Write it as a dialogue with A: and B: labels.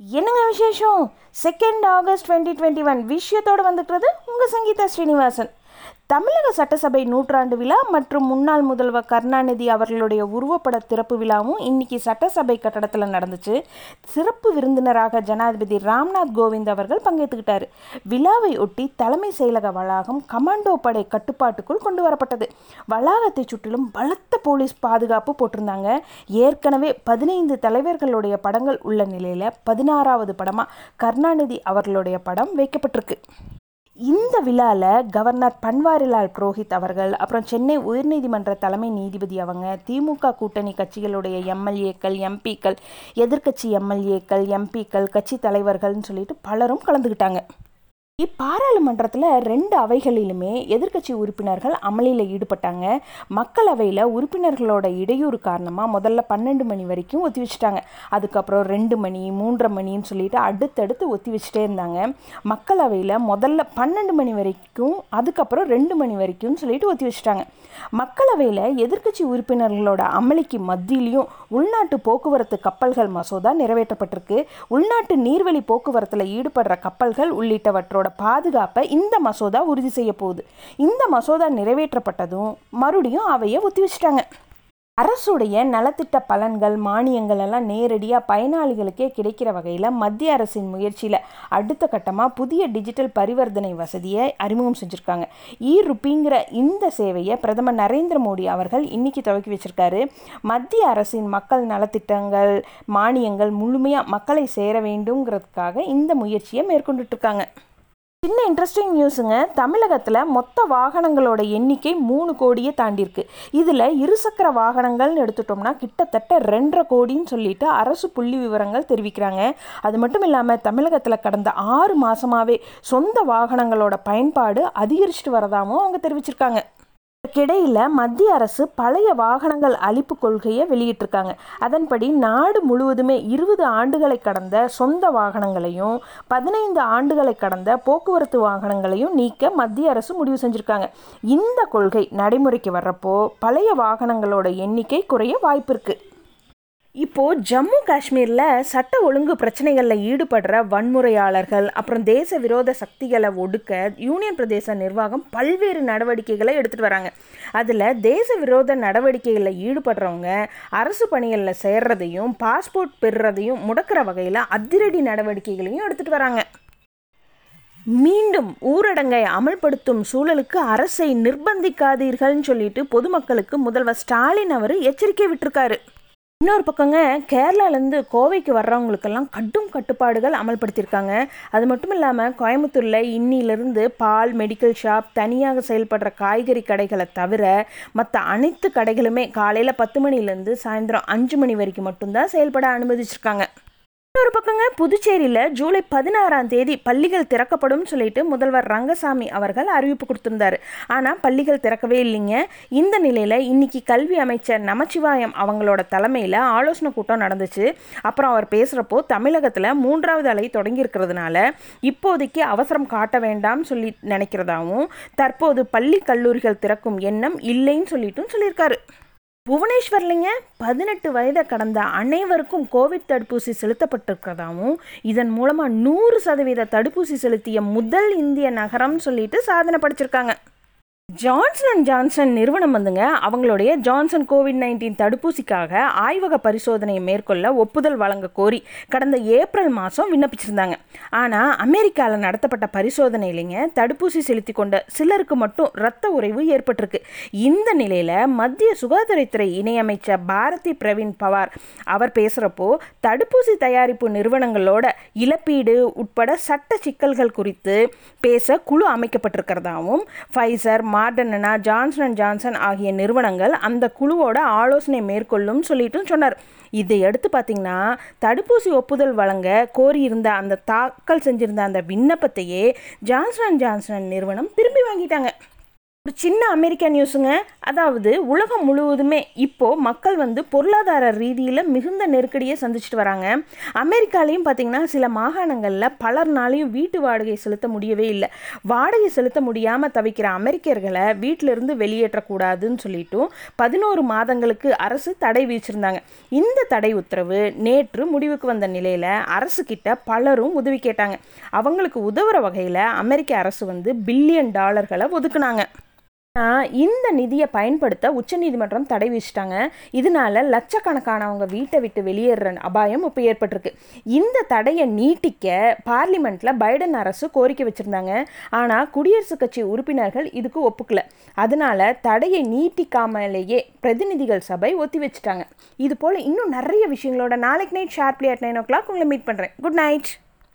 A: என்னங்க விசேஷம்? Second August twenty twenty one விஷயத்தோடு வந்துக்கிறது உங்கள் சங்கீதா ஸ்ரீனிவாசன். தமிழக சட்டசபை நூற்றாண்டு விழா மற்றும் முன்னாள் முதல்வர் கருணாநிதி அவர்களுடைய உருவப்பட திறப்பு விழாவும் இன்னைக்கு சட்டசபை கட்டடத்தில் நடந்துச்சு. சிறப்பு விருந்தினராக ஜனாதிபதி ராம்நாத் கோவிந்த் அவர்கள் பங்கேற்றுக்கிட்டார் விழாவை ஒட்டி தலைமை செயலக வளாகம் கமாண்டோ படை கட்டுப்பாட்டுக்குள் கொண்டு வரப்பட்டது. வளாகத்தை சுற்றிலும் பலத்த போலீஸ் பாதுகாப்பு போட்டிருந்தாங்க. ஏற்கனவே பதினைந்து தலைவர்களுடைய படங்கள் உள்ள நிலையில் பதினாறாவது படமாக கருணாநிதி அவர்களுடைய படம் வைக்கப்பட்டிருக்கு. இந்த விழாவில் கவர்னர் பன்வாரிலால் புரோஹித் அவர்கள் அப்புறம் சென்னை உயர்நீதிமன்ற தலைமை நீதிபதி அவங்க திமுக கூட்டணி கட்சிகளுடைய எம்எல்ஏக்கள் எம்பிக்கள் எதிர்க்கட்சி எம்எல்ஏக்கள் எம்பிக்கள் கட்சி தலைவர்கள்னு சொல்லிட்டு பலரும் கலந்துக்கிட்டாங்க இப்பாராளுமன்றத்தில் ரெண்டு அவைகளிலுமே எதிர்க்கட்சி உறுப்பினர்கள் அமளியில் ஈடுபட்டாங்க. மக்களவையில் உறுப்பினர்களோட இடையூறு காரணமாக முதல்ல பன்னெண்டு மணி வரைக்கும் ஒத்தி வச்சுட்டாங்க. அதுக்கப்புறம் ரெண்டு மணி மூன்றரை மணின்னு சொல்லிட்டு அடுத்தடுத்து ஒத்தி வச்சுட்டே இருந்தாங்க. மக்களவையில் முதல்ல பன்னெண்டு மணி வரைக்கும் அதுக்கப்புறம் ரெண்டு மணி வரைக்கும் சொல்லிட்டு ஒத்தி வச்சுட்டாங்க. மக்களவையில் எதிர்க்கட்சி உறுப்பினர்களோட அமளிக்கு மத்தியிலையும் உள்நாட்டு போக்குவரத்து கப்பல்கள் மசோதா நிறைவேற்றப்பட்டிருக்கு. உள்நாட்டு நீர்வழி போக்குவரத்தில் ஈடுபடுற கப்பல்கள் உள்ளிட்டவற்றோட பாதுகாப்பை இந்த மசோதா உறுதி செய்ய போகுது. இந்த மசோதா நிறைவேற்றப்பட்டதும் மறுபடியும் அவையை ஒத்தி வச்சிட்டாங்க. அரசுடைய நலத்திட்ட பலன்கள் மானியங்கள் எல்லாம் நேரடியாக பயனாளிகளுக்கே கிடைக்கிற வகையில் மத்திய அரசின் முயற்சியில் அடுத்த கட்டமாக புதிய டிஜிட்டல் பரிவர்த்தனை வசதியை அறிமுகம் செஞ்சுருக்காங்க. இ ருப்பிங்கிற இந்த சேவையை பிரதமர் நரேந்திர மோடி அவர்கள் இன்னைக்கு துவக்கி வச்சிருக்காரு. மத்திய அரசின் மக்கள் நலத்திட்டங்கள் மானியங்கள் முழுமையாக மக்களை சேர வேண்டுங்கிறதுக்காக இந்த முயற்சியை மேற்கொண்டுட்ருக்காங்க சின்ன இன்ட்ரெஸ்டிங் நியூஸுங்க தமிழகத்தில் மொத்த வாகனங்களோட எண்ணிக்கை மூணு கோடியே தாண்டியிருக்கு. இதில் இருசக்கர வாகனங்கள்னு எடுத்துட்டோம்னா கிட்டத்தட்ட ரெண்டரை கோடின்னு சொல்லிட்டு அரசு புள்ளி விவரங்கள் தெரிவிக்கிறாங்க. அது மட்டும் இல்லாமல் தமிழகத்தில் கடந்த ஆறு மாதமாகவே சொந்த வாகனங்களோட பயன்பாடு அதிகரிச்சுட்டு வரதாகவும் அவங்க தெரிவிச்சிருக்காங்க. இதற்கிடையில் மத்திய அரசு பழைய வாகனங்கள் அழிப்பு கொள்கையை வெளியிட்டிருக்காங்க. அதன்படி நாடு முழுவதுமே இருபது ஆண்டுகளை கடந்த சொந்த வாகனங்களையும் பதினைந்து ஆண்டுகளை கடந்த போக்குவரத்து வாகனங்களையும் நீக்க மத்திய அரசு முடிவு செஞ்சுருக்காங்க. இந்த கொள்கை நடைமுறைக்கு வர்றப்போ பழைய வாகனங்களோட எண்ணிக்கை குறைய வாய்ப்பு இருக்குது இப்போது ஜம்மு காஷ்மீரில் சட்ட ஒழுங்கு பிரச்சனைகளில் ஈடுபடுற வன்முறையாளர்கள் அப்புறம் தேச விரோத சக்திகளை ஒடுக்க யூனியன் பிரதேச நிர்வாகம் பல்வேறு நடவடிக்கைகளை எடுத்துகிட்டு வராங்க. அதில் தேச விரோத நடவடிக்கைகளில் ஈடுபடுறவங்க அரசு பணிகளில் சேர்றதையும் பாஸ்போர்ட் பெறுறதையும் முடக்கிற வகையில் அதிரடி நடவடிக்கைகளையும் எடுத்துகிட்டு வராங்க. மீண்டும் ஊரடங்கை அமல்படுத்தும் சூழலுக்கு அரசை நிர்பந்திக்காதீர்கள்னு சொல்லிட்டு பொதுமக்களுக்கு முதல்வர் ஸ்டாலின் அவர் எச்சரிக்கை விட்டிருக்காரு. இன்னொரு பக்கங்க கேரளாலேருந்து கோவைக்கு வர்றவங்களுக்கெல்லாம் கடும் கட்டுப்பாடுகள் அமல்படுத்தியிருக்காங்க அது மட்டும் இல்லாமல் கோயம்புத்தூரில் இன்னிலிருந்து பால் மெடிக்கல் ஷாப் தனியாக செயல்படுற காய்கறி கடைகளை தவிர மற்ற அனைத்து கடைகளுமே காலையில் பத்து மணிலேருந்து சாயந்தரம் அஞ்சு மணி வரைக்கும் மட்டும்தான் செயல்பட அனுமதிச்சிருக்காங்க. இன்னொரு பக்கங்க புதுச்சேரியில் ஜூலை பதினாறாம் தேதி பள்ளிகள் திறக்கப்படும் சொல்லிட்டு முதல்வர் ரங்கசாமி அவர்கள் அறிவிப்பு கொடுத்திருந்தார். ஆனால் பள்ளிகள் திறக்கவே இல்லைங்க. இந்த நிலையில் இன்னைக்கு கல்வி அமைச்சர் நமச்சிவாயம் அவங்களோட தலைமையில் ஆலோசனை கூட்டம் நடந்துச்சு. அப்புறம் அவர் பேசுகிறப்போ தமிழகத்தில் மூன்றாவது அலை தொடங்கியிருக்கிறதுனால இப்போதைக்கு அவசரம் காட்ட வேண்டாம் சொல்லி நினைக்கிறதாகவும் தற்போது பள்ளி கல்லூரிகள் திறக்கும் எண்ணம் இல்லைன்னு சொல்லிட்டும் சொல்லியிருக்காரு. புவனேஸ்வர்லிங்க பதினெட்டு வயதை கடந்த அனைவருக்கும் கோவிட் தடுப்பூசி செலுத்தப்பட்டிருக்கிறதாவும் இதன் மூலமாக நூறு சதவீத தடுப்பூசி செலுத்திய முதல் இந்திய நகரம்னு சொல்லிட்டு சாதனை படிச்சிருக்காங்க. ஜான்சன் அண்ட் ஜான்சன் நிறுவனம் வந்துங்க. அவங்களுடைய ஜான்சன் கோவிட் நைன்டீன் தடுப்பூசிக்காக ஆய்வக பரிசோதனையை மேற்கொள்ள ஒப்புதல் வழங்க கோரி கடந்த ஏப்ரல் மாதம் விண்ணப்பிச்சிருந்தாங்க. ஆனால் அமெரிக்காவில் நடத்தப்பட்ட பரிசோதனையிலேங்க தடுப்பூசி செலுத்தி கொண்ட சிலருக்கு மட்டும் இரத்த உறைவு ஏற்பட்டிருக்கு. இந்த நிலையில் மத்திய சுகாதாரத்துறை இணையமைச்சர் பாரதி பிரவீன் பவார் அவர் பேசுகிறப்போ தடுப்பூசி தயாரிப்பு நிறுவனங்களோட இழப்பீடு உட்பட சட்ட சிக்கல்கள் குறித்து பேச குழு அமைக்கப்பட்டிருக்கிறதாகவும் ஃபைசர் மா மார்டனா ஜான்சன் அண்ட் ஜான்சன் ஆகிய நிறுவனங்கள் அந்த குழுவோட ஆலோசனை மேற்கொள்ளும் சொல்லிட்டும் சொன்னார். இதை எடுத்து பார்த்தீங்கன்னா தடுப்பூசி ஒப்புதல் வழங்க கோரியிருந்த அந்த தாக்கல் செஞ்சிருந்த அந்த விண்ணப்பத்தையே ஜான்சன் அண்ட் ஜான்சன் நிறுவனம் திரும்பி வாங்கிட்டாங்க. ஒரு சின்ன அமெரிக்கா நியூஸுங்க. அதாவது உலகம் முழுவதுமே இப்போது மக்கள் வந்து பொருளாதார ரீதியில் மிகுந்த நெருக்கடியை சந்திச்சுட்டு வராங்க. அமெரிக்காலையும் பார்த்திங்கன்னா சில மாகாணங்களில் பலர்னாலையும் வீட்டு வாடகை செலுத்த முடியவே இல்லை. வாடகை செலுத்த முடியாமல் தவிக்கிற அமெரிக்கர்களை வீட்டிலிருந்து வெளியேற்றக்கூடாதுன்னு சொல்லிட்டும் பதினோரு மாதங்களுக்கு அரசு தடை விதிச்சிருந்தாங்க. இந்த தடை உத்தரவு நேற்று முடிவுக்கு வந்த நிலையில் அரசுக்கிட்ட பலரும் உதவி கேட்டாங்க. அவங்களுக்கு உதவுற வகையில் அமெரிக்க அரசு வந்து பில்லியன் டாலர்களை ஒதுக்குனாங்க. இந்த நிதியை பயன்படுத்த உச்சநீதிமன்றம் தடை விதிச்சிட்டாங்க. இதனால லட்சக்கணக்கானவங்க வீட்டை விட்டு வெளியேற அபாயம் இப்போ ஏற்பட்டிருக்கு. இந்த தடையை நீட்டிக்க பார்லிமெண்ட்டில் பைடன் அரசு கோரிக்கை வச்சுருந்தாங்க. ஆனால் குடியரசுக் கட்சி உறுப்பினர்கள் இதுக்கு ஒப்புக்கல. அதனால தடையை நீட்டிக்காமலேயே பிரதிநிதிகள் சபை ஒத்தி வச்சுட்டாங்க. இது போல் இன்னும் நிறைய விஷயங்களோட நாளைக்கு night sharply at nine o'clock உங்களை மீட் பண்ணுறேன் குட் நைட்